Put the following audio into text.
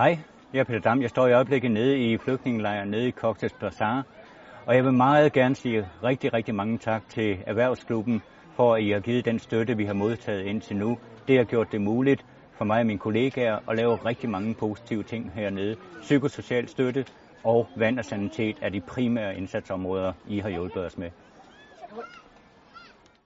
Hej, jeg er Peter Dam. Jeg står i øjeblikket nede i flygtningelejren nede i Cox's Bazar. Og jeg vil meget gerne sige rigtig, rigtig mange tak til Erhvervsklubben for, at I har givet den støtte, vi har modtaget indtil nu. Det har gjort det muligt for mig og mine kollegaer at lave rigtig mange positive ting hernede. Psykosocial støtte og vand og sanitet er de primære indsatsområder, I har hjulpet os med.